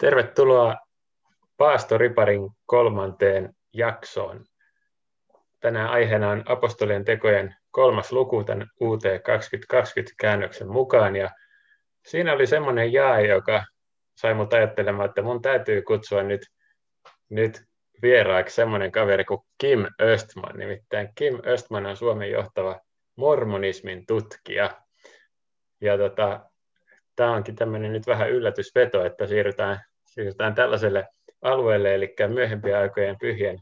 Tervetuloa Paastoriparin kolmanteen jaksoon. Tänään aiheena on apostolien tekojen kolmas luku tämän UT 2020-käännöksen mukaan. Ja siinä oli semmoinen jae, joka sai mut ajattelemaan, että mun täytyy kutsua nyt, nyt vieraaksi semmoinen kaveri kuin Kim Östman. Nimittäin Kim Östman on Suomen johtava mormonismin tutkija. Ja tota, tämä onkin tämmöinen nyt vähän yllätysveto, että siirrytään, siirrytään tällaiselle alueelle, eli myöhempien aikojen pyhien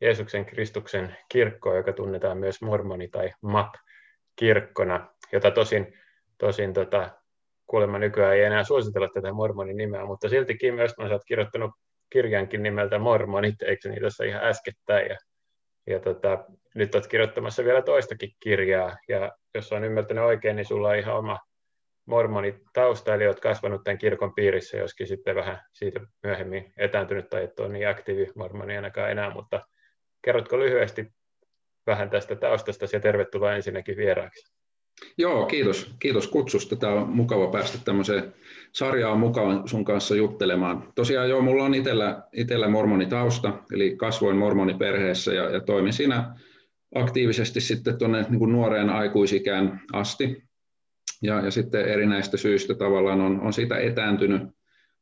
Jeesuksen Kristuksen kirkko, joka tunnetaan myös mormoni- tai MAP-kirkkona, jota tosin, tosin tota, kuulemma nykyään ei enää suositella tätä mormonin nimeä, mutta siltikin myös mä olet kirjoittanut kirjankin nimeltä Mormonit, eikö niin tässä ihan äskettäin, ja, ja tota, nyt olet kirjoittamassa vielä toistakin kirjaa, ja jos on ymmärtänyt oikein, niin sulla on ihan oma mormonitausta, eli olet kasvanut tämän kirkon piirissä, joskin sitten vähän siitä myöhemmin etääntynyt tai et ole niin aktiivi mormoni ainakaan enää, mutta kerrotko lyhyesti vähän tästä taustasta ja tervetuloa ensinnäkin vieraaksi. Joo, kiitos. Kiitos kutsusta. Tämä on mukava päästä tämmöiseen sarjaan mukaan sun kanssa juttelemaan. Tosiaan joo, mulla on itsellä, itsellä mormonitausta, eli kasvoin mormoniperheessä ja, ja toimin siinä aktiivisesti sitten tuonne niin nuoreen aikuisikään asti ja, ja sitten erinäistä syistä tavallaan on, on siitä etääntynyt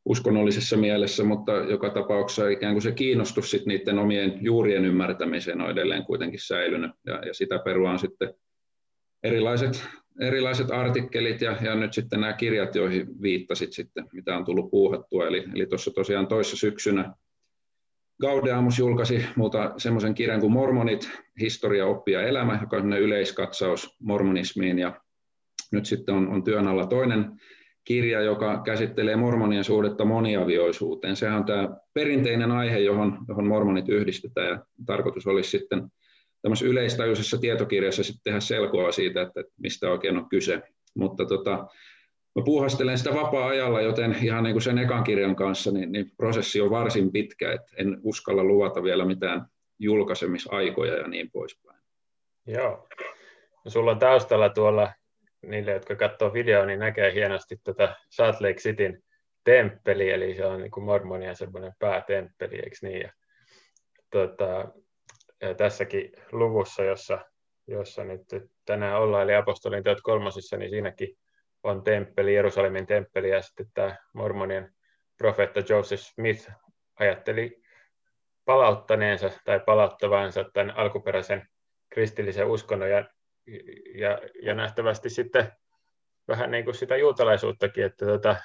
uskonnollisessa mielessä, mutta joka tapauksessa ikään kuin se kiinnostus sitten niiden omien juurien ymmärtämiseen on edelleen kuitenkin säilynyt, ja, ja sitä perua on sitten erilaiset, erilaiset artikkelit ja, ja nyt sitten nämä kirjat, joihin viittasit sitten, mitä on tullut puuhattua, eli, eli tuossa tosiaan toissa syksynä Gaudeamus julkaisi muuta semmoisen kirjan kuin Mormonit, historia, oppia, elämä, joka on yleiskatsaus mormonismiin. Ja nyt sitten on, on työn alla toinen kirja, joka käsittelee mormonien suhdetta moniavioisuuteen. Sehän on tämä perinteinen aihe, johon, johon mormonit yhdistetään ja tarkoitus olisi sitten tämmöisessä yleistajuisessa tietokirjassa sitten tehdä selkoa siitä, että mistä oikein on kyse. Mutta tota, mä puuhastelen sitä vapaa-ajalla, joten ihan niin kuin sen ekan kirjan kanssa, niin, niin prosessi on varsin pitkä, että en uskalla luvata vielä mitään julkaisemisaikoja ja niin poispäin. Joo. No, sulla on taustalla tuolla niille, jotka katsoo videoa, niin näkee hienosti tätä Salt Lake Cityn temppeli, eli se on niin kuin mormonien semmoinen päätemppeli, eikö niin? Ja, tota, ja tässäkin luvussa, jossa, jossa nyt tänään ollaan, eli apostolin teot kolmosissa, niin siinäkin on temppeli, Jerusalemin temppeli, ja sitten tämä mormonien profeetta Joseph Smith ajatteli palauttaneensa tai palauttavansa tämän alkuperäisen kristillisen uskonnon, ja ja, ja nähtävästi sitten vähän niin kuin sitä juutalaisuuttakin, että tota,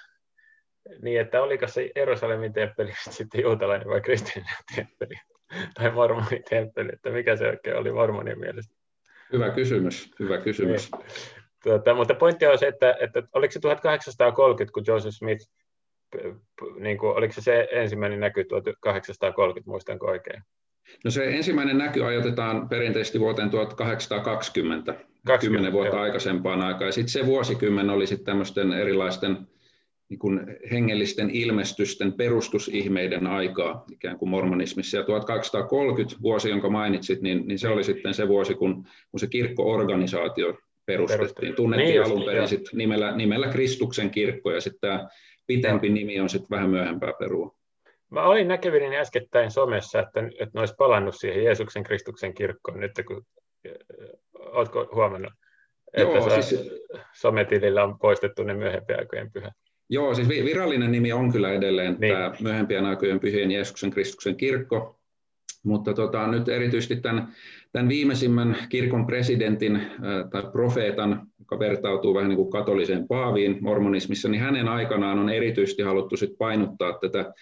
niin, että oliko se Jerusalemin temppeli sitten juutalainen vai kristillinen temppeli tai mormonin temppeli, että mikä se oikein oli mormonin mielestä? Hyvä kysymys, hyvä kysymys. Niin. Tuota, mutta pointti on se, että, että oliko se 1830, kun Joseph Smith, niin kuin, oliko se se ensimmäinen näky 1830, muistanko oikein? No se ensimmäinen näky ajoitetaan perinteisesti vuoteen 1820, 20, 10 vuotta joo. aikaisempaan aikaan. Ja sitten se vuosikymmen oli sitten tämmöisten erilaisten niin kuin hengellisten ilmestysten perustusihmeiden aikaa ikään kuin mormonismissa. Ja 1830 vuosi, jonka mainitsit, niin, niin se oli sitten se vuosi, kun, kun se kirkkoorganisaatio perustettiin. Tunnettiin niin, alun perin sit nimellä, nimellä Kristuksen kirkko, ja sitten tämä pitempi nimi on sitten vähän myöhempää perua. Mä olin näkevinni äskettäin somessa, että, että ne olisi palannut siihen Jeesuksen Kristuksen kirkkoon nyt, kun oletko huomannut, että Joo, siis... sometilillä on poistettu ne myöhempien aikojen pyhät? Joo, siis virallinen nimi on kyllä edelleen niin. tämä myöhempien aikojen pyhien Jeesuksen Kristuksen kirkko, mutta tota, nyt erityisesti tämän, tämän viimeisimmän kirkon presidentin äh, tai profeetan, joka vertautuu vähän niin kuin katoliseen paaviin mormonismissa, niin hänen aikanaan on erityisesti haluttu sit painottaa tätä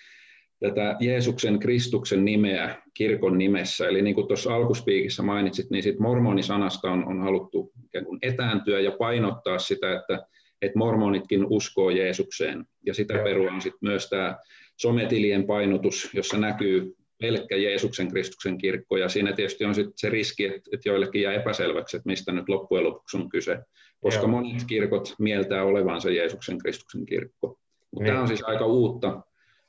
tätä Jeesuksen Kristuksen nimeä kirkon nimessä. Eli niin kuin tuossa alkuspiikissä mainitsit, niin sit mormonisanasta on, on haluttu ikään kuin etääntyä ja painottaa sitä, että, että mormonitkin uskoo Jeesukseen. Ja sitä perua on sitten myös tämä sometilien painotus, jossa näkyy pelkkä Jeesuksen Kristuksen kirkko, ja siinä tietysti on sitten se riski, että, että joillekin jää epäselväksi, että mistä nyt loppujen lopuksi on kyse, koska Joo. monet kirkot mieltää olevansa Jeesuksen Kristuksen kirkko. Niin. Tämä on siis aika uutta,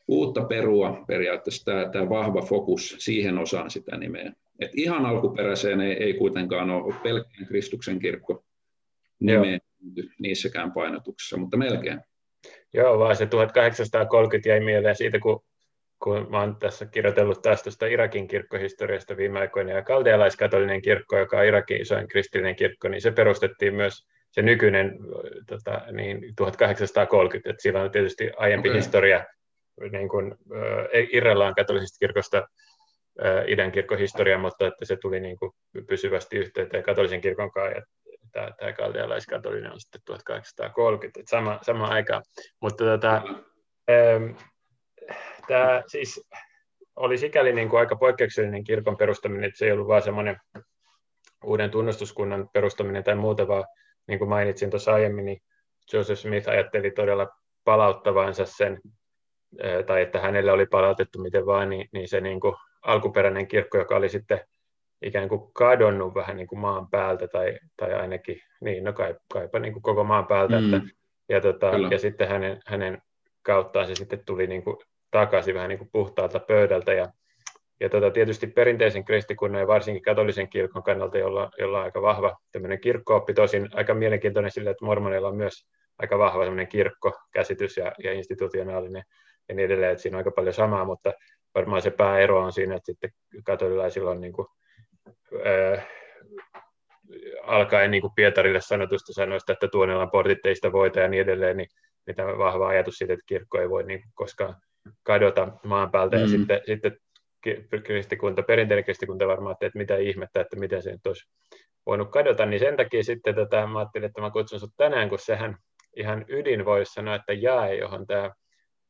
uutta perua periaatteessa tämä, tämä vahva fokus siihen osaan sitä nimeä. Et ihan alkuperäiseen ei, ei kuitenkaan ole pelkkään Kristuksen kirkko nimeä niissäkään painotuksissa, mutta melkein. Joo, vaan se 1830 jäi mieleen siitä, kun, kun mä oon tässä kirjoitellut taas tuosta Irakin kirkkohistoriasta viime aikoina, ja kaldealaiskatolinen kirkko, joka on Irakin isoin kristillinen kirkko, niin se perustettiin myös se nykyinen tota, niin 1830, että sillä on tietysti aiempi okay. historia niin kuin, irrallaan katolisesta kirkosta idän kirkkohistoria, mutta että se tuli niin kuin pysyvästi yhteyteen katolisen kirkon kanssa, ja tämä, tämä kaldealaiskatolinen on sitten 1830, että sama, sama aika. Mutta tota, tämä siis oli sikäli niin kuin aika poikkeuksellinen kirkon perustaminen, että se ei ollut vain semmoinen uuden tunnustuskunnan perustaminen tai muuta, vaan niin kuin mainitsin tuossa aiemmin, niin Joseph Smith ajatteli todella palauttavansa sen, tai että hänelle oli palautettu miten vaan, niin, niin se niin kuin alkuperäinen kirkko, joka oli sitten ikään kuin kadonnut vähän niin kuin maan päältä, tai, tai ainakin, niin no kai, kaipa niin kuin koko maan päältä, mm. että, ja, tota, ja sitten hänen, hänen kauttaan se sitten tuli niin kuin takaisin vähän niin kuin puhtaalta pöydältä, ja ja tota, tietysti perinteisen kristikunnan ja varsinkin katolisen kirkon kannalta, jolla, jolla on aika vahva tämmöinen kirkkooppi, tosin aika mielenkiintoinen sille, että mormoneilla on myös aika vahva tämmöinen kirkkokäsitys ja, ja institutionaalinen ja niin edelleen, että siinä on aika paljon samaa, mutta varmaan se pääero on siinä, että sitten katolilaisilla on niin kuin, ää, alkaen niin kuin Pietarille sanotusta sanoista, että tuonellaan portit teistä voita ja niin edelleen, niin, niin tämä vahva ajatus siitä, että kirkko ei voi niin kuin koskaan kadota maan päältä. Mm. Ja sitten, sitten kristikunta, perinteinen kristikunta varmaan että, että mitä ihmettä, että miten se nyt olisi voinut kadota, niin sen takia sitten tota, mä ajattelin, että mä kutsun sinut tänään, kun sehän ihan ydin voisi sanoa, että jae, johon tämä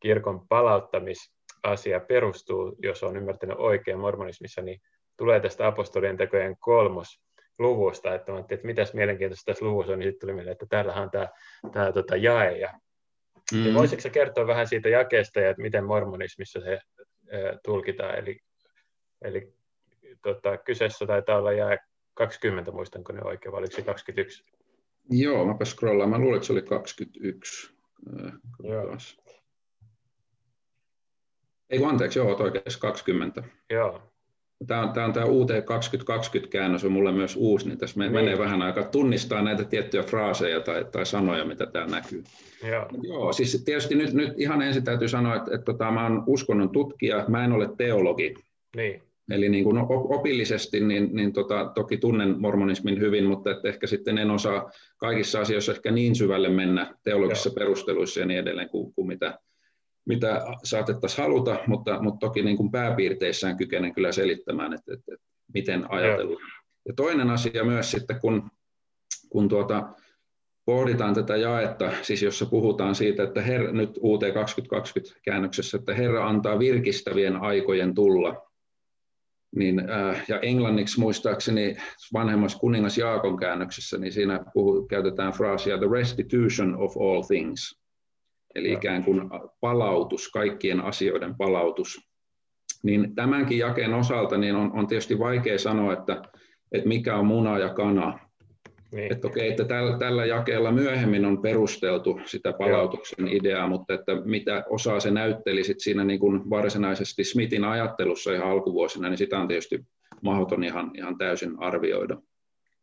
kirkon palauttamisasia perustuu, jos on ymmärtänyt oikein mormonismissa, niin tulee tästä apostolien tekojen kolmos luvusta, että mä että mitäs mielenkiintoista tässä luvussa on, niin sitten tuli mieleen, että täällähän on tämä, tämä tota, jae, ja Mm. Voisitko kertoa vähän siitä jakeesta ja että miten mormonismissa se tulkitaan. Eli, eli tota, kyseessä taitaa olla jää 20, muistanko ne oikein, vai oliko se 21? Joo, mäpä scrollaan. Mä luulen, että se oli 21. Joo. Ei anteeksi, joo, oikeassa 20. Joo. Tämä on, tämä on tämä UT 2020-käännös on mulle myös uusi, niin tässä niin. menee vähän aika tunnistaa näitä tiettyjä fraaseja tai, tai sanoja, mitä täällä näkyy. Joo. Joo, siis tietysti nyt, nyt ihan ensin täytyy sanoa, että, että, tota, mä olen uskonnon tutkija, mä en ole teologi. Niin. Eli niin kuin opillisesti niin, niin tota, toki tunnen mormonismin hyvin, mutta että ehkä sitten en osaa kaikissa asioissa ehkä niin syvälle mennä teologisissa Joo. perusteluissa ja niin edelleen kuin, kuin mitä, mitä saatettaisiin haluta, mutta, mutta toki niin kuin pääpiirteissään kykenen kyllä selittämään, että, että, että miten ajatellaan. Ja toinen asia myös sitten, kun, kun tuota, pohditaan tätä jaetta, siis jossa puhutaan siitä, että her, nyt UT 2020 käännöksessä, että Herra antaa virkistävien aikojen tulla, niin, äh, ja englanniksi muistaakseni vanhemmassa kuningas Jaakon käännöksessä, niin siinä puhu, käytetään fraasia the restitution of all things, eli ikään kuin palautus, kaikkien asioiden palautus. Niin tämänkin jakeen osalta niin on, on tietysti vaikea sanoa, että, että mikä on muna ja kana. Niin. Että okei, että tällä, tällä jakeella myöhemmin on perusteltu sitä palautuksen Joo. ideaa, mutta että mitä osaa se näytteli sit siinä niin kuin varsinaisesti Smithin ajattelussa ihan alkuvuosina, niin sitä on tietysti mahdoton ihan, ihan täysin arvioida.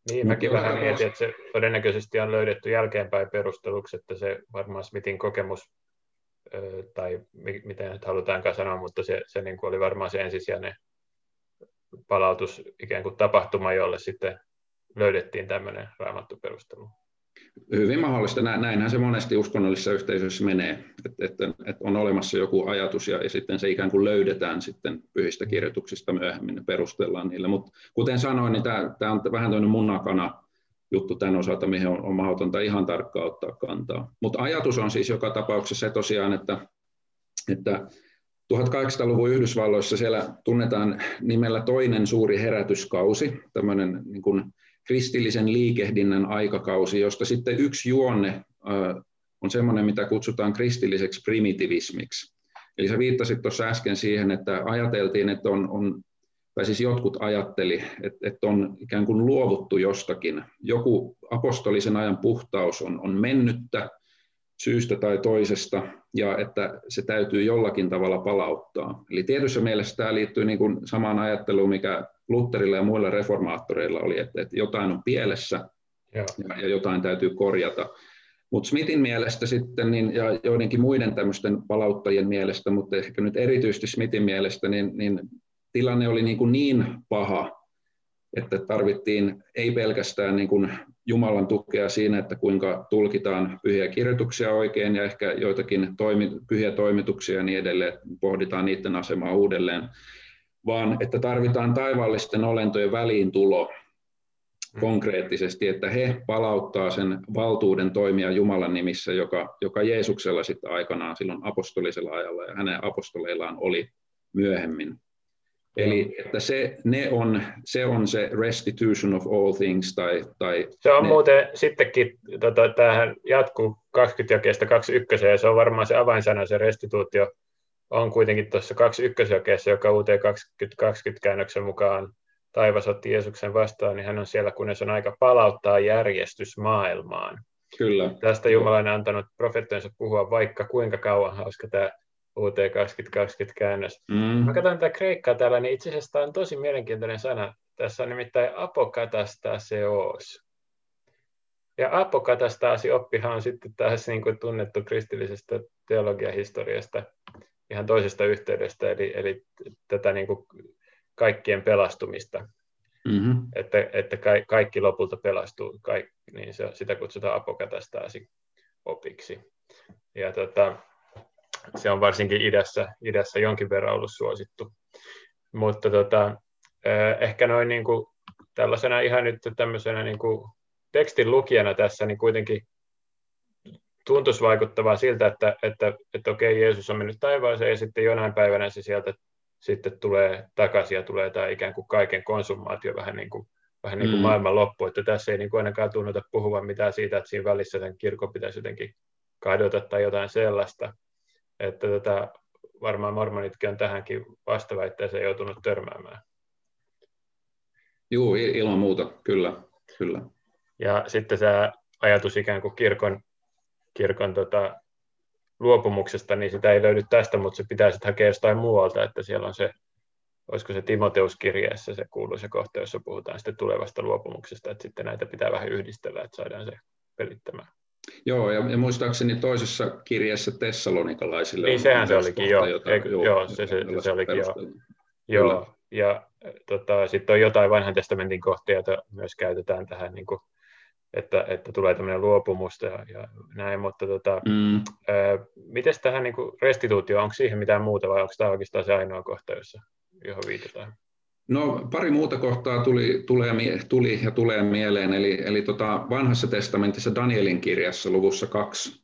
Niin, mäkin Mutta vähän mietin, että se todennäköisesti on löydetty jälkeenpäin perusteluksi, että se varmaan Smithin kokemus, tai miten nyt halutaankaan sanoa, mutta se, se niin kuin oli varmaan se ensisijainen palautus ikään kuin tapahtuma, jolle sitten löydettiin tämmöinen raamattu perustelu. Hyvin mahdollista. Näinhän se monesti uskonnollisissa yhteisöissä menee, että, on olemassa joku ajatus ja, ja sitten se ikään kuin löydetään sitten pyhistä kirjoituksista myöhemmin ja perustellaan niillä. Mutta kuten sanoin, niin tämä, tämä on vähän tämmöinen munakana juttu tämän osalta, mihin on, on mahdotonta ihan tarkkaan ottaa kantaa. Mutta ajatus on siis joka tapauksessa se tosiaan, että, että 1800-luvun Yhdysvalloissa siellä tunnetaan nimellä toinen suuri herätyskausi, tämmöinen niin kuin kristillisen liikehdinnän aikakausi, josta sitten yksi juonne on semmoinen, mitä kutsutaan kristilliseksi primitivismiksi. Eli sä viittasit tuossa äsken siihen, että ajateltiin, että on, on tai siis jotkut ajatteli, että, että on ikään kuin luovuttu jostakin. Joku apostolisen ajan puhtaus on, on mennyttä syystä tai toisesta, ja että se täytyy jollakin tavalla palauttaa. Eli tietyssä mielessä tämä liittyy niin kuin samaan ajatteluun, mikä Lutherilla ja muilla reformaattoreilla oli, että, että jotain on pielessä ja, ja jotain täytyy korjata. Mutta Smithin mielestä sitten, niin, ja joidenkin muiden tämmöisten palauttajien mielestä, mutta ehkä nyt erityisesti Smithin mielestä, niin, niin tilanne oli niin, kuin niin paha, että tarvittiin ei pelkästään niin kuin Jumalan tukea siinä, että kuinka tulkitaan pyhiä kirjoituksia oikein ja ehkä joitakin toimi, pyhiä toimituksia ja niin edelleen, pohditaan niiden asemaa uudelleen, vaan että tarvitaan taivaallisten olentojen väliintulo mm. konkreettisesti, että he palauttaa sen valtuuden toimia Jumalan nimissä, joka, joka Jeesuksella sitten aikanaan silloin apostolisella ajalla ja hänen apostoleillaan oli myöhemmin. Eli että se, ne on, se on se restitution of all things. Tai, tai se on ne... muuten sittenkin, tota, tämähän jatkuu 20 jakeesta 21 ja se on varmaan se avainsana, se restituutio on kuitenkin tuossa 21 jakeessa, joka uuteen 2020 käännöksen mukaan taivas otti Jeesuksen vastaan, niin hän on siellä, kunnes on aika palauttaa järjestys maailmaan. Kyllä. Tästä Jumala on antanut profeettojensa puhua vaikka kuinka kauan, hauska tämä UT 2020 käännös. Mm. Mä katson tätä kreikkaa täällä, niin itse asiassa tämä on tosi mielenkiintoinen sana. Tässä on nimittäin apokatastaseos. Ja apokatastaasi oppihan on sitten taas niin kuin tunnettu kristillisestä teologiahistoriasta ihan toisesta yhteydestä, eli, eli tätä niin kuin kaikkien pelastumista. Mm-hmm. Että, että kaikki lopulta pelastuu, kaikki, niin se, sitä kutsutaan apokatastaasi opiksi. Ja tota, se on varsinkin idässä, idässä jonkin verran ollut suosittu. Mutta tota, ehkä noin niin kuin tällaisena ihan nyt tämmöisenä niin kuin tekstin lukijana tässä, niin kuitenkin tuntuisi vaikuttavaa siltä, että, että, että okei, Jeesus on mennyt taivaaseen ja sitten jonain päivänä se sieltä sitten tulee takaisin ja tulee tämä ikään kuin kaiken konsumaatio vähän niin kuin, vähän niin kuin mm. maailman loppu, että tässä ei niin kuin ainakaan tunnuta puhuvan mitään siitä, että siinä välissä sen kirkko pitäisi jotenkin kadota tai jotain sellaista, että tätä varmaan mormonitkin on tähänkin vastaväitteeseen joutunut törmäämään. Joo, ilman muuta, kyllä. kyllä. Ja sitten se ajatus ikään kuin kirkon, kirkon tota, luopumuksesta, niin sitä ei löydy tästä, mutta se pitää sitten hakea jostain muualta, että siellä on se, olisiko se Timoteuskirjeessä se kuuluisa kohta, jossa puhutaan sitten tulevasta luopumuksesta, että sitten näitä pitää vähän yhdistellä, että saadaan se pelittämään. Joo, ja, ja muistaakseni toisessa kirjassa Tessalonikalaisille niin, on sehän se olikin, joo. Jota, Eikö, joo, joo, se, se, se, se olikin, joo. joo. Ja tota, sitten on jotain vanhan testamentin kohtia, joita myös käytetään tähän, niin kuin, että, että tulee tämmöinen luopumusta ja, ja näin, mutta tota, mm. miten tähän niin restituutio, onko siihen mitään muuta vai onko tämä oikeastaan se ainoa kohta, jossa, johon viitataan? No pari muuta kohtaa tuli, tulee, tuli ja tulee mieleen, eli, eli tota vanhassa testamentissa Danielin kirjassa luvussa kaksi,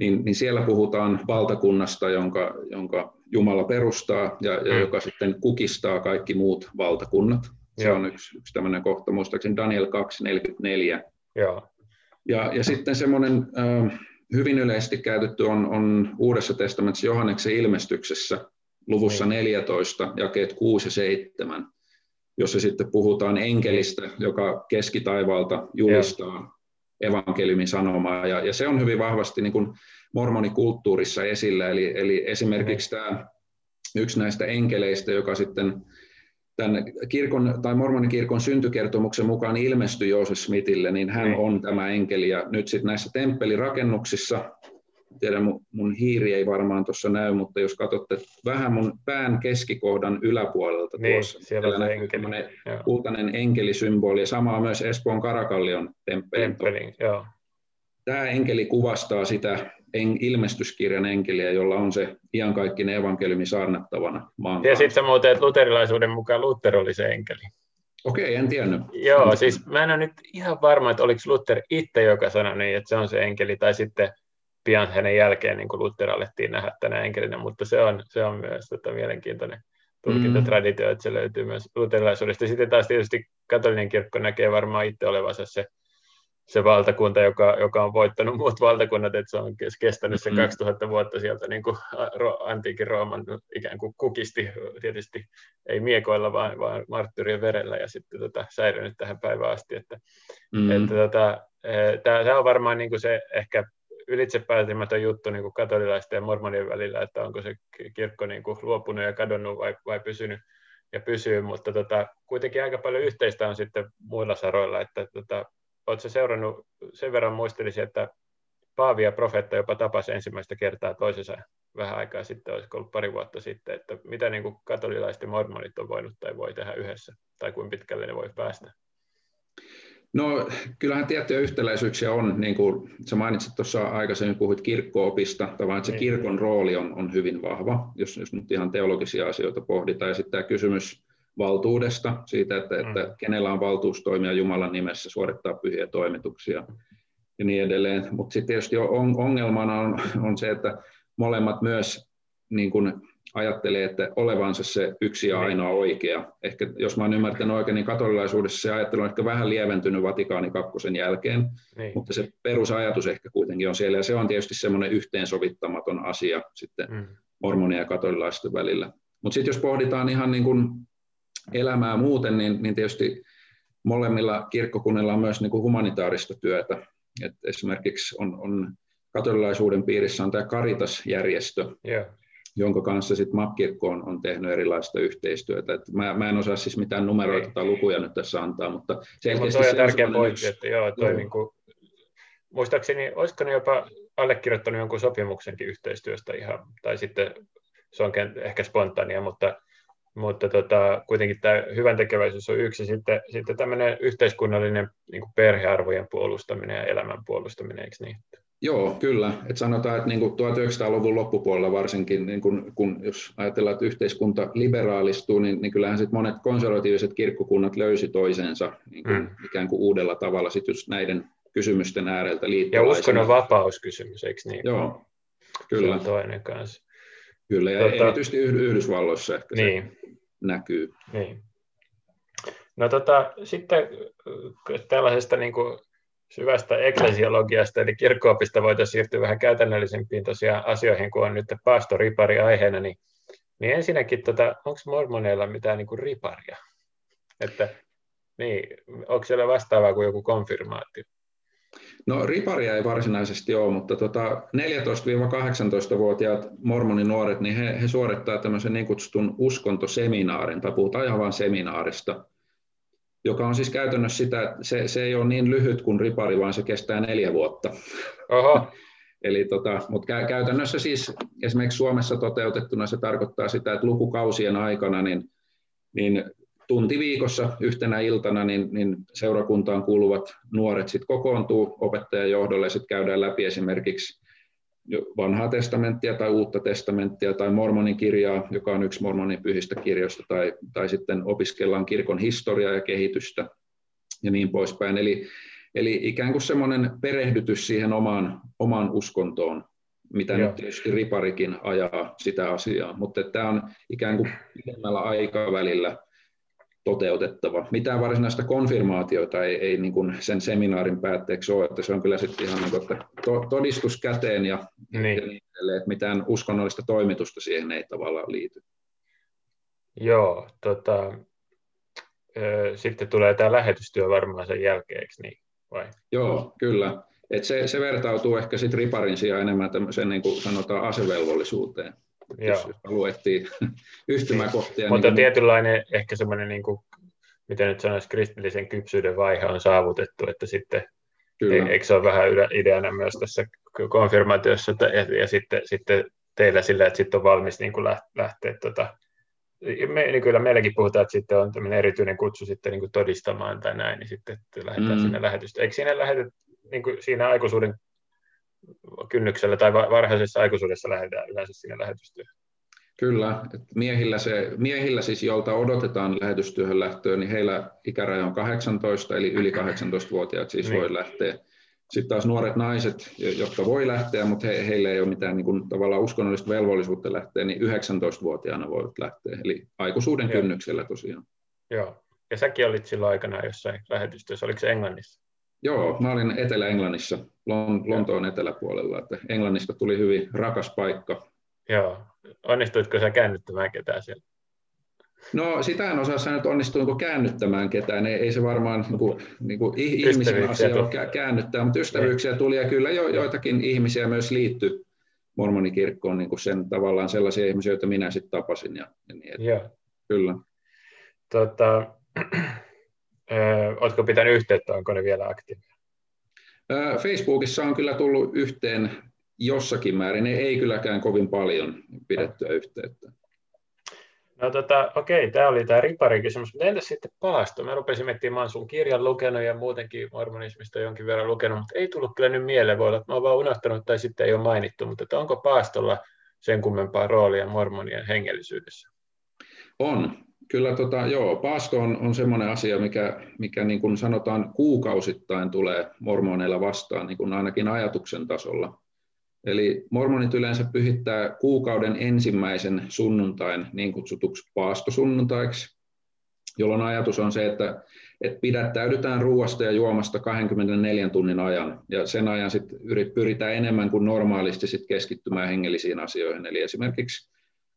niin, niin siellä puhutaan valtakunnasta, jonka, jonka Jumala perustaa ja, ja mm. joka sitten kukistaa kaikki muut valtakunnat. Se Joo. on yksi, yksi tämmöinen kohta, muistaakseni Daniel 2.44. Joo. Ja, ja sitten semmoinen äh, hyvin yleisesti käytetty on, on Uudessa testamentissa Johanneksen ilmestyksessä, luvussa 14, niin. jakeet 6 ja 7, jossa sitten puhutaan enkelistä, joka keskitaivalta julistaa evankeliumin sanomaa. Ja, ja se on hyvin vahvasti niin kuin mormonikulttuurissa esillä. Eli, eli esimerkiksi tämä yksi näistä enkeleistä, joka sitten tämän kirkon, tai mormonikirkon syntykertomuksen mukaan ilmestyi Joosef Smithille, niin hän niin. on tämä enkeli. Ja nyt sitten näissä temppelirakennuksissa tiedä, mun, mun hiiri ei varmaan tuossa näy, mutta jos katsotte vähän mun pään keskikohdan yläpuolelta niin, tuossa, siellä on enkeli. kultainen enkelisymboli, ja samaa myös Espoon Karakallion temppelin. temppelin joo. Tämä enkeli kuvastaa sitä en, ilmestyskirjan enkeliä, jolla on se iankaikkinen evankeliumi saarnattavana maan Ja sitten muuten, että luterilaisuuden mukaan Luther oli se enkeli. Okei, en tiennyt. Joo, siis mä en ole nyt ihan varma, että oliko Luther itse, joka sanoi niin, että se on se enkeli, tai sitten pian hänen jälkeen niin Luther alettiin nähdä tänä enkelinä, mutta se on, se on myös tota, mielenkiintoinen tulkintatraditio, että se löytyy myös luterilaisuudesta. Sitten taas tietysti katolinen kirkko näkee varmaan itse olevansa se, se valtakunta, joka, joka on voittanut muut valtakunnat, että se on kestänyt sen 2000 vuotta sieltä niin kuin antiikin Rooman ikään kuin kukisti, tietysti ei miekoilla, vaan, vaan marttyrien verellä ja sitten tota, säilynyt tähän päivään asti. Että, mm. että, tota, eh, tämä on varmaan niin kuin se ehkä ylitsepääsemätön juttu niin kuin katolilaisten ja mormonien välillä, että onko se kirkko niin kuin luopunut ja kadonnut vai, vai pysynyt ja pysyy, mutta tota, kuitenkin aika paljon yhteistä on sitten muilla saroilla, että tota, oletko seurannut, sen verran muistelisin, että Paavi ja profeetta jopa tapasi ensimmäistä kertaa toisensa vähän aikaa sitten, olisiko ollut pari vuotta sitten, että mitä niin kuin katolilaiset ja mormonit on voinut tai voi tehdä yhdessä, tai kuinka pitkälle ne voi päästä? No kyllähän tiettyjä yhtäläisyyksiä on, niin kuin sä mainitsit tuossa aikaisemmin, puhuit kirkkoopista, tavallaan että se niin. kirkon rooli on, on hyvin vahva, jos, jos nyt ihan teologisia asioita pohditaan, ja sitten tämä kysymys valtuudesta, siitä, että, mm. että kenellä on valtuus toimia Jumalan nimessä, suorittaa pyhiä toimituksia ja niin edelleen. Mutta sitten tietysti ongelmana on, on se, että molemmat myös niin kuin ajattelee, että olevansa se yksi ja niin. ainoa oikea. Ehkä jos mä olen ymmärtänyt oikein, niin katolilaisuudessa se ajattelu on ehkä vähän lieventynyt Vatikaani kakkosen jälkeen, niin. mutta se perusajatus ehkä kuitenkin on siellä, ja se on tietysti semmoinen yhteensovittamaton asia sitten mm. mormonia ja katolilaisten välillä. Mutta sitten jos pohditaan ihan niin kuin elämää muuten, niin, niin tietysti molemmilla kirkkokunnilla on myös niin kuin humanitaarista työtä. Et esimerkiksi on, on katolilaisuuden piirissä on tämä Caritas-järjestö, yeah. jonka kanssa sitten MAP-kirkko on, on tehnyt erilaista yhteistyötä. Et mä, mä en osaa siis mitään numeroita tai lukuja nyt tässä antaa, mutta selkeästi no, se on tärkeä pointti, että joo, toi joo. Niin kuin, muistaakseni, olisiko ne jopa allekirjoittanut jonkun sopimuksenkin yhteistyöstä ihan, tai sitten se on ehkä spontaania, mutta mutta tota, kuitenkin tämä hyvän tekeväisyys on yksi. Sitten, sitten tämmöinen yhteiskunnallinen niin kuin perhearvojen puolustaminen ja elämän puolustaminen, eikö niin? Joo, kyllä. Et sanotaan, että niin kuin 1900-luvun loppupuolella varsinkin, niin kun, kun jos ajatellaan, että yhteiskunta liberaalistuu, niin, niin kyllähän sit monet konservatiiviset kirkkokunnat löysi toisensa niin kuin, mm. ikään kuin uudella tavalla sit just näiden kysymysten ääreltä liittolaisena. Ja uskonnon vapauskysymys, eikö niin? Joo, kyllä. Se on toinen kanssa. Kyllä, ja tota, erityisesti Yhdysvalloissa ehkä niin. se näkyy. Niin. No tota, sitten tällaisesta niin kuin syvästä eklesiologiasta eli kirkkoopista voitaisiin siirtyä vähän käytännöllisempiin tosiaan asioihin, kun on nyt paastoripari aiheena, niin, niin ensinnäkin, tota, onko mormoneilla mitään niin kuin riparia? Että, niin, onko siellä vastaavaa kuin joku konfirmaatio? No riparia ei varsinaisesti ole, mutta tota 14-18-vuotiaat mormoninuoret, niin he, he suorittaa tämmöisen niin kutsutun uskontoseminaarin, tai puhutaan ihan vain seminaarista, joka on siis käytännössä sitä, että se, se ei ole niin lyhyt kuin ripari, vaan se kestää neljä vuotta. Oho. Eli tota, mutta käytännössä siis esimerkiksi Suomessa toteutettuna se tarkoittaa sitä, että lukukausien aikana niin, niin tunti viikossa yhtenä iltana niin, niin seurakuntaan kuuluvat nuoret sitten kokoontuu opettajan johdolle ja sitten käydään läpi esimerkiksi vanhaa testamenttia tai uutta testamenttia tai mormonin kirjaa, joka on yksi mormonin pyhistä kirjoista, tai, tai sitten opiskellaan kirkon historiaa ja kehitystä ja niin poispäin. Eli, eli ikään kuin semmoinen perehdytys siihen omaan, omaan uskontoon, mitä Joo. nyt tietysti riparikin ajaa sitä asiaa, mutta tämä on ikään kuin pidemmällä aikavälillä – toteutettava. Mitään varsinaista konfirmaatiota ei, ei niin kuin sen seminaarin päätteeksi ole, että se on kyllä sitten ihan niin kuin, että to, todistus käteen ja, niin. ja niin edelleen, että mitään uskonnollista toimitusta siihen ei tavallaan liity. Joo, tota, sitten tulee tämä lähetystyö varmaan sen jälkeen, eikö niin? Vai? Joo, kyllä. Et se, se vertautuu ehkä sitten riparin sijaan enemmän tämmöiseen niin kuin sanotaan asevelvollisuuteen. Jos luettiin yhtymäkohtia. Mutta niin, tietynlainen ehkä semmoinen, niin kuin, miten nyt sanoisi, kristillisen kypsyyden vaihe on saavutettu, että sitten Kyllä. eikö se ole vähän ideana myös tässä konfirmaatiossa, että, ja, ja sitten, sitten teillä sillä, että sitten on valmis niin kuin lähteä tota, me, niin kyllä meilläkin puhutaan, että sitten on tämmöinen erityinen kutsu sitten niin kuin todistamaan tai näin, niin sitten lähdetään mm. sinne lähetystä. Eikö siinä lähetet, niin kuin siinä aikuisuuden kynnyksellä tai varhaisessa aikuisuudessa lähdetään yleensä sinne lähetystyöhön. Kyllä, että miehillä, se, miehillä siis, jolta odotetaan lähetystyöhön lähtöä, niin heillä ikäraja on 18, eli yli 18-vuotiaat siis niin. voi lähteä. Sitten taas nuoret naiset, jotka voi lähteä, mutta he, heillä ei ole mitään niin kuin, tavallaan uskonnollista velvollisuutta lähteä, niin 19-vuotiaana voivat lähteä, eli aikuisuuden Joo. kynnyksellä tosiaan. Joo, ja säkin olit silloin aikana jossain lähetystyössä, oliko se Englannissa? Joo, mä olin Etelä-Englannissa, Lontoon eteläpuolella, että Englannista tuli hyvin rakas paikka. Joo, onnistuitko sä käännyttämään ketään siellä? No sitä en osaa sanoa, että onnistuinko käännyttämään ketään. Ei, ei se varmaan niin kuin, niin kuin ihmisen asia ole käännyttää, mutta ystävyyksiä tuli ja kyllä jo, joitakin ihmisiä myös liittyi mormonikirkkoon niin kuin sen tavallaan sellaisia ihmisiä, joita minä sitten tapasin. Ja, ja niin, että, Joo. Kyllä. Tota, Oletko pitänyt yhteyttä, onko ne vielä aktiivisia? Facebookissa on kyllä tullut yhteen jossakin määrin, ei kylläkään kovin paljon pidettyä yhteyttä. No tota, okei, tämä oli tämä riparikysymys, mutta entäs sitten paasto? Mä rupesin miettimään, sun kirjan lukenut ja muutenkin mormonismista jonkin verran lukenut, mutta ei tullut kyllä nyt mieleen, voi olla, että mä oon vaan unohtanut tai sitten ei ole mainittu, mutta että onko paastolla sen kummempaa roolia mormonien hengellisyydessä? On. Kyllä tota, joo, paasto on, on semmoinen asia, mikä, mikä niin kuin sanotaan kuukausittain tulee mormoneilla vastaan, niin kuin ainakin ajatuksen tasolla. Eli mormonit yleensä pyhittää kuukauden ensimmäisen sunnuntain niin kutsutuksi paastosunnuntaiksi, jolloin ajatus on se, että, että pidättäydytään ruoasta ja juomasta 24 tunnin ajan, ja sen ajan sit pyritään enemmän kuin normaalisti sit keskittymään hengellisiin asioihin, eli esimerkiksi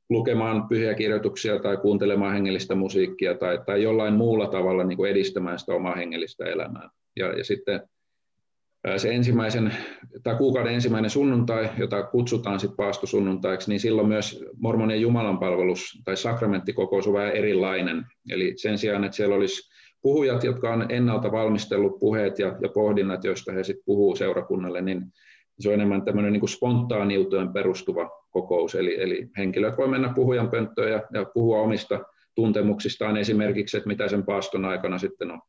lukemaan pyhiä kirjoituksia tai kuuntelemaan hengellistä musiikkia tai, tai jollain muulla tavalla niin kuin edistämään sitä omaa hengellistä elämää. Ja, ja sitten se ensimmäisen, tai kuukauden ensimmäinen sunnuntai, jota kutsutaan sitten paastosunnuntaiksi, niin silloin myös mormonien jumalanpalvelus tai sakramenttikokous on vähän erilainen. Eli sen sijaan, että siellä olisi puhujat, jotka on ennalta valmistellut puheet ja, ja pohdinnat, joista he sitten puhuu seurakunnalle, niin se on enemmän tämmöinen niin spontaaniuteen perustuva kokous. Eli, eli henkilöt voi mennä puhujan pönttöön ja, ja puhua omista tuntemuksistaan esimerkiksi, että mitä sen paaston aikana sitten on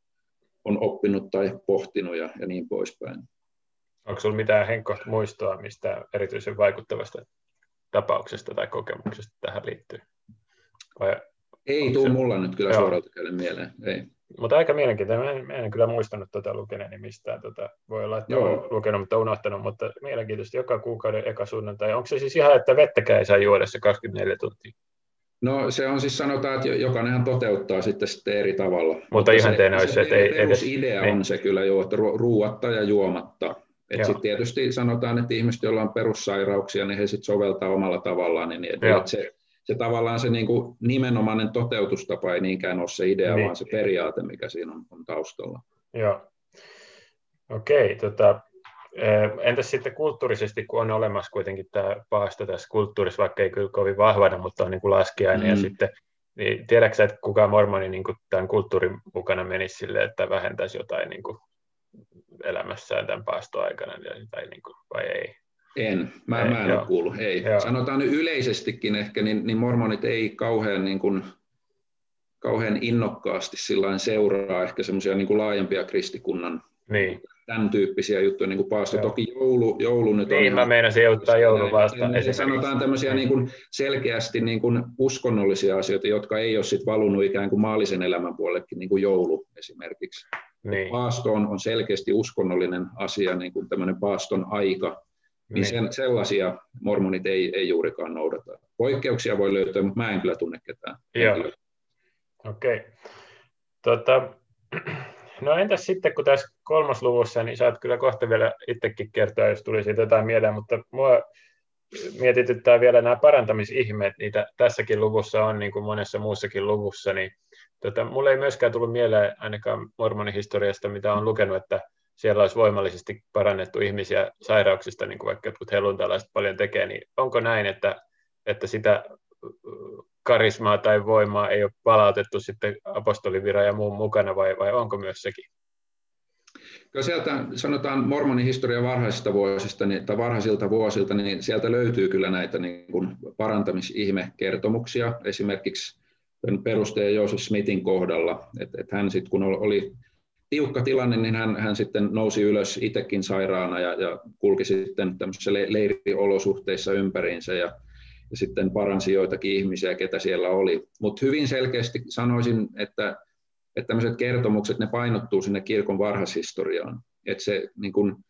on oppinut tai pohtinut ja, ja niin poispäin. Onko sinulla mitään Henkko muistoa mistä erityisen vaikuttavasta tapauksesta tai kokemuksesta tähän liittyy? Vai ei tule se... mulla nyt kyllä suoralta mieleen. Ei. Mutta aika mielenkiintoista. Mä en, en kyllä muistanut tuota lukeneeni mistään. Tota, voi olla, että olen lukenut, mutta unohtanut. Mutta mielenkiintoista joka kuukauden eka sunnuntai. Onko se siis ihan, että vettäkään ei saa juoda se 24 tuntia? No se on siis sanotaan, että jokainenhan toteuttaa sitten, sitten eri tavalla. Mutta, Mutta ihanteena olisi, että ei edes... idea niin. on se kyllä jo, että ruuatta ja juomatta. Et sitten tietysti sanotaan, että ihmiset, joilla on perussairauksia, niin he sitten soveltaa omalla tavallaan. Niin, että se, se tavallaan se niin kuin nimenomainen toteutustapa ei niinkään ole se idea, niin. vaan se periaate, mikä siinä on, on taustalla. Joo. Okei, tota, Entäs sitten kulttuurisesti, kun on olemassa kuitenkin tämä paasto tässä kulttuurissa, vaikka ei kyllä kovin vahvana, mutta on niin kuin laskiainen mm. ja sitten, niin tiedätkö että kukaan mormoni niin kuin tämän kulttuurin mukana menisi sille, että vähentäisi jotain niin kuin elämässään tämän paastoaikana tai niin kuin, vai ei? En, mä, ei, mä en joo. ole kuullut, ei. Joo. Sanotaan nyt yleisestikin ehkä, niin, niin mormonit ei kauhean, niin kuin, kauhean innokkaasti seuraa ehkä semmoisia niin laajempia kristikunnan niin tämän tyyppisiä juttuja, niin kuin paasto. Toki joulu, joulu nyt on... Niin, mä meinasin ottaa joulun vastaan. Niin, sanotaan tämmöisiä niin kuin selkeästi niin kuin uskonnollisia asioita, jotka ei ole sit valunut ikään kuin maallisen elämän puolellekin, niin kuin joulu esimerkiksi. Niin. Paasto on, on selkeästi uskonnollinen asia, niin kuin tämmöinen paaston aika. Niin, niin. Sen, sellaisia mormonit ei, ei juurikaan noudata. Poikkeuksia voi löytää, mutta mä en kyllä tunne ketään. Joo. Okei. Okay. Tota, No entäs sitten, kun tässä kolmosluvussa, niin saat kyllä kohta vielä itsekin kertoa, jos tulisi jotain mieleen, mutta mua mietityttää vielä nämä parantamisihmeet, niitä tässäkin luvussa on, niin kuin monessa muussakin luvussa, niin tota, mulle ei myöskään tullut mieleen ainakaan mormonihistoriasta, mitä on lukenut, että siellä olisi voimallisesti parannettu ihmisiä sairauksista, niin kuin vaikka jotkut helluntalaiset paljon tekee, niin onko näin, että, että sitä karismaa tai voimaa ei ole palautettu sitten apostoliviran ja muun mukana, vai, vai onko myös sekin? Kyllä sieltä sanotaan mormonin historian varhaisista vuosista niin, tai varhaisilta vuosilta, niin sieltä löytyy kyllä näitä niin kuin parantamisihmekertomuksia. Esimerkiksi perustaja Joseph Smithin kohdalla, että, että hän sitten kun oli tiukka tilanne, niin hän, hän sitten nousi ylös itsekin sairaana ja, ja kulki sitten tämmöisissä leiriolosuhteissa ympäriinsä ja ja sitten paransi joitakin ihmisiä, ketä siellä oli. Mutta hyvin selkeästi sanoisin, että, että tämmöiset kertomukset, ne painottuu sinne kirkon varhaishistoriaan. Että se niin kun,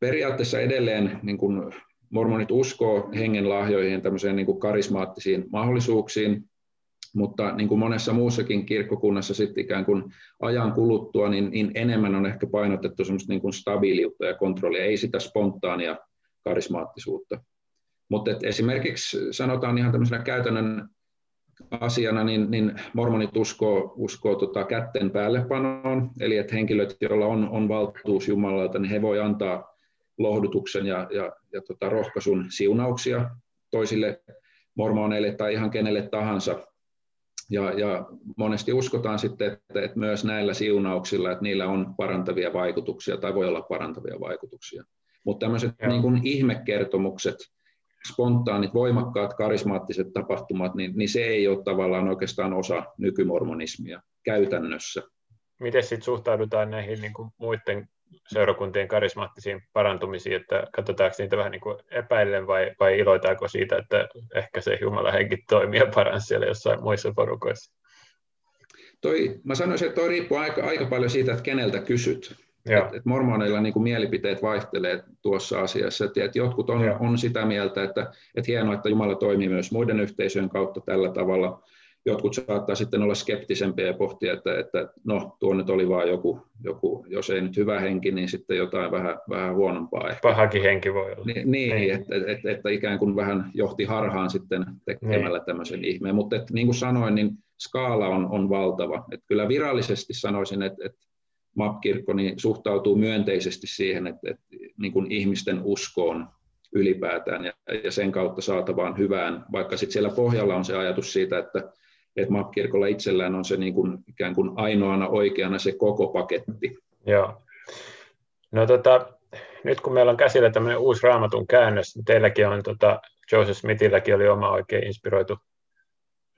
periaatteessa edelleen niin kun, mormonit uskoo hengen lahjoihin, tämmöiseen niin kun, karismaattisiin mahdollisuuksiin, mutta niin kuin monessa muussakin kirkkokunnassa sitten ikään kuin ajan kuluttua, niin, niin enemmän on ehkä painotettu semmoista niin kuin stabiiliutta ja kontrollia, ei sitä spontaania karismaattisuutta. Mutta esimerkiksi sanotaan ihan tämmöisenä käytännön asiana, niin, niin mormonit uskoo, uskoo tota kätten päällepanoon, eli että henkilöt, joilla on, on valtuus Jumalalta, niin he voi antaa lohdutuksen ja, ja, ja tota rohkaisun siunauksia toisille mormoneille tai ihan kenelle tahansa. Ja, ja monesti uskotaan sitten, että, että myös näillä siunauksilla, että niillä on parantavia vaikutuksia tai voi olla parantavia vaikutuksia. Mutta tämmöiset niin kuin ihmekertomukset, spontaanit, voimakkaat, karismaattiset tapahtumat, niin, niin se ei ole tavallaan oikeastaan osa nykymormonismia käytännössä. Miten sitten suhtaudutaan näihin niin kuin muiden seurakuntien karismaattisiin parantumisiin, että katsotaanko niitä vähän niin kuin epäillen vai, vai iloitaanko siitä, että ehkä se Jumalan henki toimii ja paransi siellä jossain muissa porukoissa? Toi, mä sanoisin, että toi riippuu aika, aika paljon siitä, että keneltä kysyt. Et, et mormoneilla niin kuin mielipiteet vaihtelee tuossa asiassa. Et, et jotkut on, on sitä mieltä, että et hienoa, että Jumala toimii myös muiden yhteisöjen kautta tällä tavalla. Jotkut saattaa sitten olla skeptisempiä ja pohtia, että, että no, tuo nyt oli vain joku, joku, jos ei nyt hyvä henki, niin sitten jotain vähän, vähän huonompaa. Ehkä. Pahakin henki voi olla. Niin, niin, niin. Että, että, että ikään kuin vähän johti harhaan sitten tekemällä niin. tämmöisen ihmeen. Mutta niin kuin sanoin, niin skaala on, on valtava. Että kyllä virallisesti sanoisin, että, että MAP-kirkko niin suhtautuu myönteisesti siihen, että, että niin kuin ihmisten uskoon ylipäätään ja, ja sen kautta saatavaan hyvään, vaikka sitten siellä pohjalla on se ajatus siitä, että, että MAP-kirkolla itsellään on se niin kuin, ikään kuin ainoana oikeana se koko paketti. Joo. No tota, nyt kun meillä on käsillä tämmöinen uusi raamatun käännös, niin teilläkin on, tota, Joseph Smithilläkin oli oma oikein inspiroitu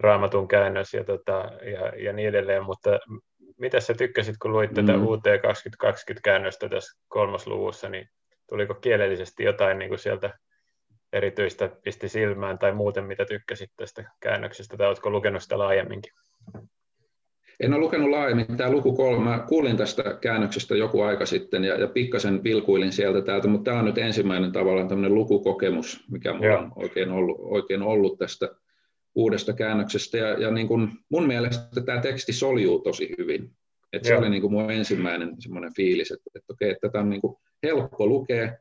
raamatun käännös ja, tota, ja, ja niin edelleen, mutta mitä sä tykkäsit, kun luit tätä mm. UT 2020-käännöstä tässä kolmosluvussa, niin tuliko kielellisesti jotain niin kuin sieltä erityistä pisti silmään tai muuten, mitä tykkäsit tästä käännöksestä, tai oletko lukenut sitä laajemminkin? En ole lukenut laajemmin. Tämä luku kolme, mä kuulin tästä käännöksestä joku aika sitten ja, ja pikkasen vilkuilin sieltä täältä, mutta tämä on nyt ensimmäinen tavallaan tämmöinen lukukokemus, mikä minulla on oikein ollut, oikein ollut tästä uudesta käännöksestä. Ja, ja niin kuin mun mielestä tämä teksti soljuu tosi hyvin. Et se oli niin kuin mun ensimmäinen semmoinen fiilis, että, että okei, että tätä on niin kuin helppo lukea,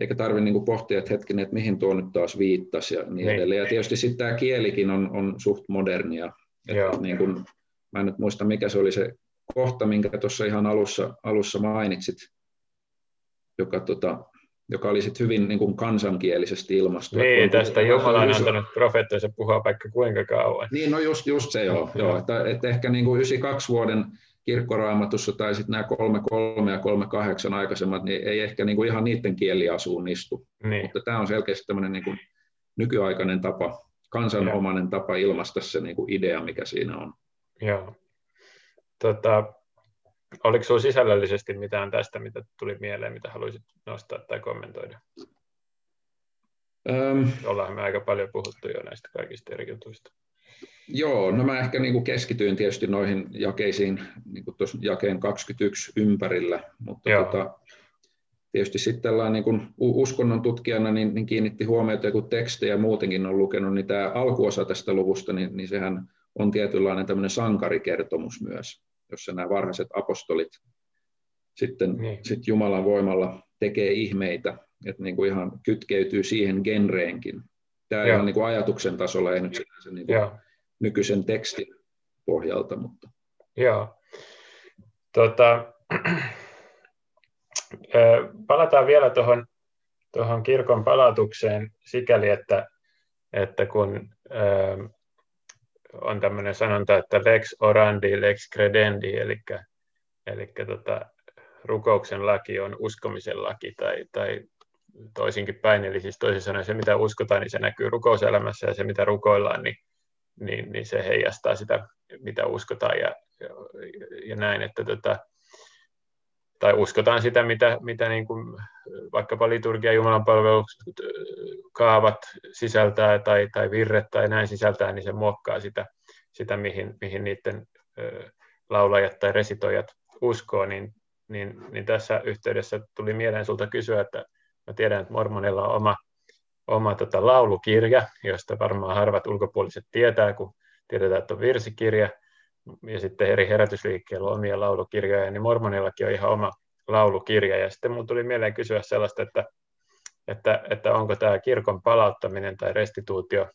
eikä tarvitse niin pohtia, että hetkinen, että mihin tuo nyt taas viittasi ja niin, niin edelleen. Ja tietysti sitten tämä kielikin on, on suht modernia. Että niin kuin, mä en nyt muista, mikä se oli se kohta, minkä tuossa ihan alussa, alussa mainitsit, joka tota, joka oli sitten hyvin niin kuin kansankielisesti ilmastu. Niin, tästä Jumala on antanut profeettoissa puhua vaikka kuinka kauan. Niin, no just, just se joo, joo että, että ehkä niin kuin 92 vuoden kirkkoraamatussa tai sitten nämä 33 ja 38 aikaisemmat, niin ei ehkä niin kuin ihan niiden kieliasuun istu. Niin. Mutta tämä on selkeästi tämmöinen niin kuin nykyaikainen tapa, kansanomainen ja. tapa ilmaista se niin kuin idea, mikä siinä on. Joo. Tota, Oliko sinulla sisällöllisesti mitään tästä, mitä tuli mieleen, mitä haluaisit nostaa tai kommentoida? Um, Ollaan me aika paljon puhuttu jo näistä kaikista eri jutuista. Joo, no mä ehkä niin kuin keskityin tietysti noihin jakeisiin niin kuin tuossa jakeen 21 ympärillä, mutta tota, tietysti sitten tällainen niin kuin uskonnon tutkijana niin, niin kiinnitti huomiota, kun tekstejä muutenkin on lukenut, niin tämä alkuosa tästä luvusta, niin, niin sehän on tietynlainen tämmöinen sankarikertomus myös jossa nämä varhaiset apostolit sitten niin. sit Jumalan voimalla tekee ihmeitä, että niin kuin ihan kytkeytyy siihen genreenkin. Tämä on niin kuin ajatuksen tasolla, ei nyt se niin kuin nykyisen tekstin pohjalta. Mutta. Joo. Tota, palataan vielä tuohon tuohon kirkon palautukseen sikäli, että, että kun on tämmöinen sanonta, että lex orandi, lex credendi, eli, eli tota, rukouksen laki on uskomisen laki tai, tai toisinkin päin, eli siis toisin sanoen se, mitä uskotaan, niin se näkyy rukouselämässä ja se, mitä rukoillaan, niin, niin, niin se heijastaa sitä, mitä uskotaan ja, ja, ja näin, että tota, tai uskotaan sitä, mitä, mitä niin kuin vaikkapa liturgia, Jumalan kaavat sisältää tai, tai virret tai näin sisältää, niin se muokkaa sitä, sitä mihin, mihin niiden laulajat tai resitoijat uskoo, niin, niin, niin tässä yhteydessä tuli mieleen sulta kysyä, että mä tiedän, että mormonilla on oma, oma tota, laulukirja, josta varmaan harvat ulkopuoliset tietää, kun tiedetään, että on virsikirja, ja sitten eri herätysliikkeillä on omia laulukirjoja, niin Mormonillakin on ihan oma laulukirja. Ja sitten mun tuli mieleen kysyä sellaista, että, että, että onko tämä kirkon palauttaminen tai restituutio,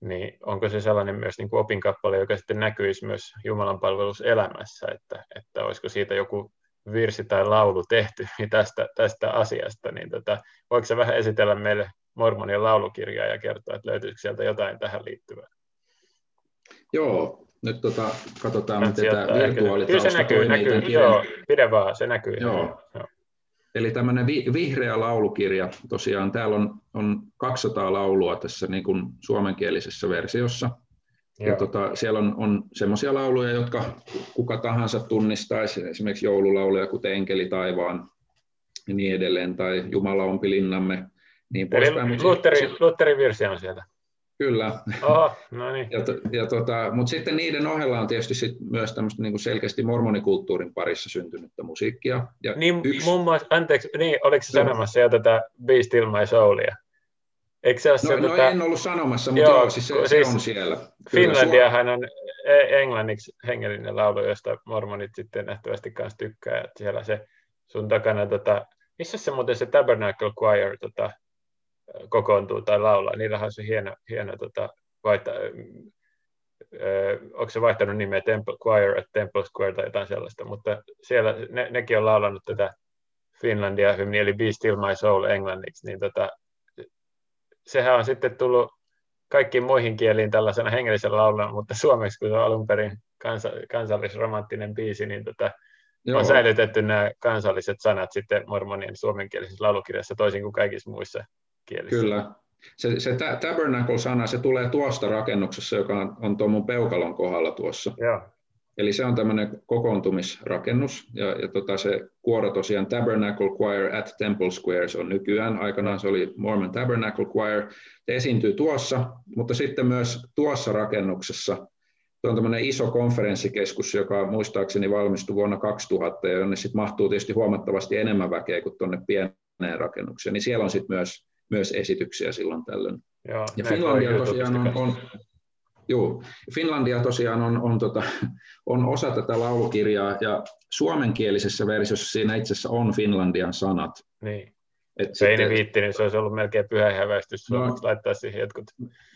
niin onko se sellainen myös niin kuin opinkappale, joka sitten näkyisi myös Jumalan palveluselämässä, että, että olisiko siitä joku virsi tai laulu tehty tästä, tästä asiasta, niin tota, voiko se vähän esitellä meille mormonien laulukirjaa ja kertoa, että löytyykö sieltä jotain tähän liittyvää? Joo, nyt tota, katsotaan, miten tämä virtuaalitausta se näkyy, näkyy joo, pidä vaan, se näkyy. Joo. joo. Eli tämmöinen vi- vihreä laulukirja, tosiaan täällä on, on 200 laulua tässä niin kuin suomenkielisessä versiossa. Joo. Ja tota, siellä on, on semmoisia lauluja, jotka kuka tahansa tunnistaisi, esimerkiksi joululauluja, kuten Enkeli taivaan ja niin edelleen, tai Jumala on pilinnamme. Niin Eli Lutherin, Lutherin virsi on sieltä. Kyllä. Oho, no niin. ja, ja tota, mutta sitten niiden ohella on tietysti sit myös tämmöistä niin kuin selkeästi mormonikulttuurin parissa syntynyttä musiikkia. Ja niin, yksi... muun muassa, anteeksi, niin, oliko se sanomassa jo tätä Beast Il My Soulia? Eikö se ole no, se, no tota... en ollut sanomassa, mutta joo, joo siis se, siis se on siellä. Finlandiahan on e- englanniksi hengellinen laulu, josta mormonit sitten nähtävästi kanssa tykkää. Että siellä se sun takana, tota, missä se muuten se Tabernacle Choir tota, kokoontuu tai laulaa, niillähän on se hieno, hieno tota, vaihta, öö, onko se vaihtanut nimeä Temple Choir at Temple Square tai jotain sellaista, mutta siellä ne, nekin on laulanut tätä Finlandia hymni, eli Be Still My Soul englanniksi, niin tota, sehän on sitten tullut kaikkiin muihin kieliin tällaisena hengellisellä lauluna, mutta suomeksi, kun se on alun perin kansa, kansallisromanttinen biisi, niin tota, Joo. on säilytetty nämä kansalliset sanat sitten mormonien suomenkielisessä laulukirjassa toisin kuin kaikissa muissa kielissä. Kyllä. Se, se tabernacle-sana, se tulee tuosta rakennuksessa, joka on, on tuon mun peukalon kohdalla tuossa. Joo. Eli se on tämmöinen kokoontumisrakennus, ja, ja tota se kuoro tosiaan Tabernacle Choir at Temple Squares on nykyään. Aikanaan se oli Mormon Tabernacle Choir. Se esiintyy tuossa, mutta sitten myös tuossa rakennuksessa. Se on tämmöinen iso konferenssikeskus, joka muistaakseni valmistui vuonna 2000, ja jonne sitten mahtuu tietysti huomattavasti enemmän väkeä kuin tuonne pieneen rakennukseen. Niin siellä on sitten myös myös esityksiä silloin tällöin. Joo, ja Finlandia tosiaan on, on, Joo, Finlandia tosiaan on, on, tota, on osa tätä laulukirjaa ja suomenkielisessä versiossa siinä itse asiassa on Finlandian sanat. Niin. Et se sitten, ei viitti, niin se olisi ollut melkein pyhä häväistys no, laittaa siihen jotkut.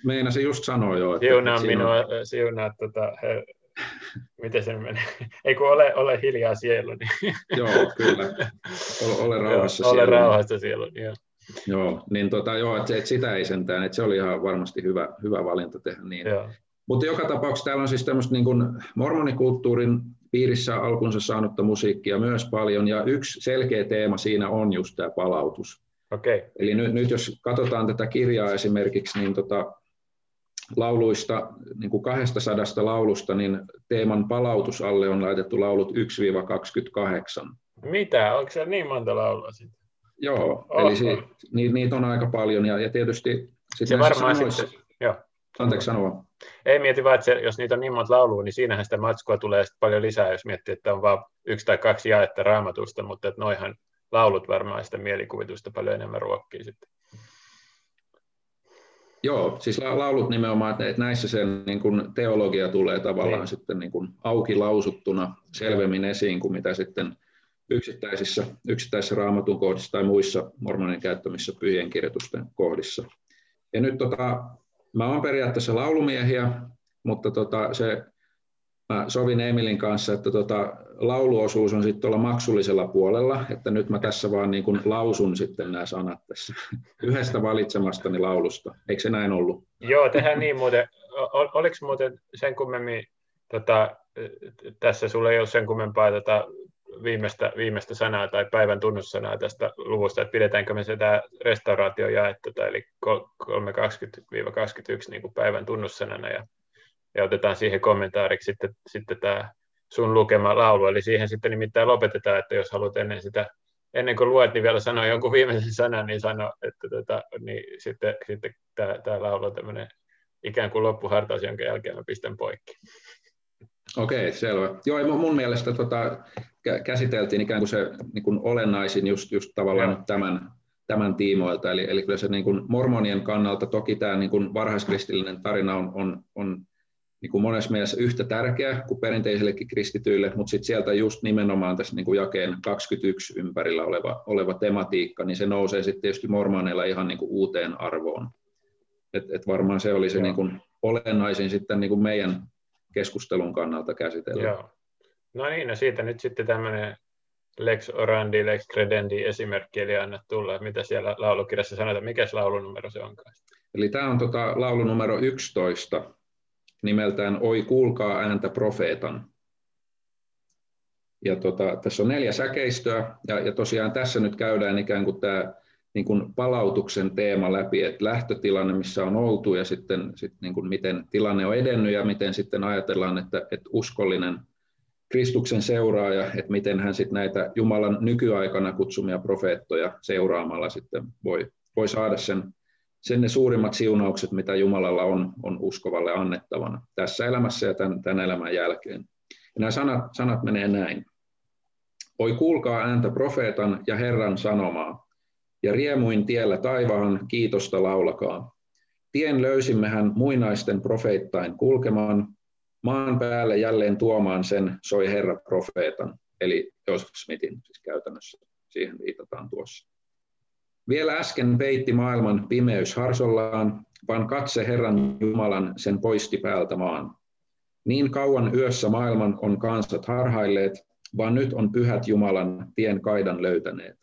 Meinasin just sanoa jo. Että, siunaa että minua, on... siunaa tota, he, miten se menee? Ei kun ole, ole hiljaa sieluni. joo, kyllä. Ole, ole rauhassa joo, Ole rauhassa sieluni, joo. Joo, niin tota, joo, että, että sitä ei sentään, että se oli ihan varmasti hyvä, hyvä valinta tehdä niin. Joo. Mutta joka tapauksessa täällä on siis tämmöistä niin kuin mormonikulttuurin piirissä alkunsa saanutta musiikkia myös paljon, ja yksi selkeä teema siinä on just tämä palautus. Okay. Eli nyt, nyt jos katsotaan tätä kirjaa esimerkiksi, niin tota, lauluista, niin kuin 200 laulusta, niin teeman palautus alle on laitettu laulut 1-28. Mitä? Onko se niin monta laulua sitten? Joo, Oho. eli si, ni, niitä on aika paljon ja, ja tietysti sit se varmaan sanois, sitten, joo. Anteeksi sanoa. Ei mieti vaan, että se, jos niitä on niin monta laulua, niin siinähän sitä matskua tulee sitten paljon lisää, jos miettii, että on vain yksi tai kaksi jaetta raamatusta, mutta että noihan laulut varmaan sitä mielikuvitusta paljon enemmän ruokkii sitten. Joo, siis laulut nimenomaan, että näissä sen niin kuin teologia tulee tavallaan niin. sitten niin kuin auki lausuttuna selvemmin esiin kuin mitä sitten yksittäisissä, yksittäisissä raamatun kohdissa tai muissa mormonin käyttämissä pyhien kirjoitusten kohdissa. Ja nyt tota, mä olen periaatteessa laulumiehiä, mutta tota, se, mä sovin Emilin kanssa, että tota, lauluosuus on sitten tuolla maksullisella puolella, että nyt mä tässä vaan niin kuin lausun sitten nämä sanat tässä yhdestä valitsemastani laulusta. Eikö se näin ollut? Joo, tehdään niin muuten. Oliko muuten sen kummemmin, tota, tässä sulla ei ole sen kummempaa tota, viimeistä, viimeistä sanaa tai päivän tunnussanaa tästä luvusta, että pidetäänkö me sitä restauraatio jaetta, eli 320-21 niin kuin päivän tunnussanana, ja, ja otetaan siihen kommentaariksi sitten, sitten tämä sun lukema laulu, eli siihen sitten nimittäin lopetetaan, että jos haluat ennen sitä ennen kuin luet, niin vielä sano jonkun viimeisen sanan, niin sano, että tota, niin sitten, sitten tämä, tämä laulu on tämmöinen ikään kuin loppuhartaus, jonka jälkeen mä pistän poikki. Okei, selvä. Joo, mun mielestä tota, käsiteltiin ikään kuin se niin kuin olennaisin just, just tavallaan nyt tämän, tämän tiimoilta. Eli, eli kyllä se niin kuin mormonien kannalta toki tämä niin kuin varhaiskristillinen tarina on, on, on niin kuin monessa mielessä yhtä tärkeä kuin perinteisellekin kristityille, mutta sitten sieltä just nimenomaan tässä niin kuin jakeen 21 ympärillä oleva, oleva tematiikka, niin se nousee sitten tietysti mormoneilla ihan niin kuin uuteen arvoon. Et, et varmaan se oli se niin kuin olennaisin sitten niin kuin meidän keskustelun kannalta käsitellä. Joo. No niin, no siitä nyt sitten tämmöinen Lex Orandi, Lex Credendi esimerkki, eli anna tulla, mitä siellä laulukirjassa sanotaan, mikä laulunumero se onkaan? Eli tämä on tota, laulunumero 11, nimeltään Oi kuulkaa ääntä profeetan. Ja tota, tässä on neljä säkeistöä, ja, ja tosiaan tässä nyt käydään ikään kuin tämä niin kuin palautuksen teema läpi, että lähtötilanne, missä on oltu, ja sitten, sitten niin kuin miten tilanne on edennyt, ja miten sitten ajatellaan, että, että uskollinen Kristuksen seuraaja, että miten hän sitten näitä Jumalan nykyaikana kutsumia profeettoja seuraamalla sitten voi, voi saada sen, sen ne suurimmat siunaukset, mitä Jumalalla on, on uskovalle annettavana tässä elämässä ja tämän, tämän elämän jälkeen. Ja nämä sanat, sanat menee näin. Oi kuulkaa ääntä profeetan ja Herran sanomaa, ja riemuin tiellä taivaan kiitosta laulakaa. Tien löysimmehän muinaisten profeittain kulkemaan, maan päälle jälleen tuomaan sen soi Herra profeetan, eli Joseph Smithin siis käytännössä, siihen viitataan tuossa. Vielä äsken peitti maailman pimeys harsollaan, vaan katse Herran Jumalan sen poisti päältä maan. Niin kauan yössä maailman on kansat harhailleet, vaan nyt on pyhät Jumalan tien kaidan löytäneet.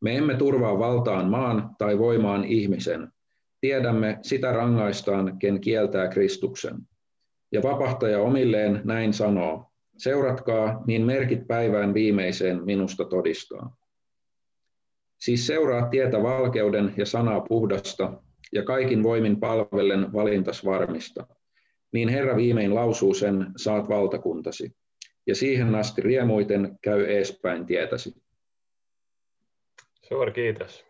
Me emme turvaa valtaan maan tai voimaan ihmisen. Tiedämme, sitä rangaistaan, ken kieltää Kristuksen. Ja vapahtaja omilleen näin sanoo, seuratkaa, niin merkit päivään viimeiseen minusta todistaa. Siis seuraa tietä valkeuden ja sanaa puhdasta, ja kaikin voimin palvellen valintas varmista. Niin Herra viimein lausuu sen, saat valtakuntasi ja siihen asti riemuiten käy eespäin tietäsi. Suuri kiitos.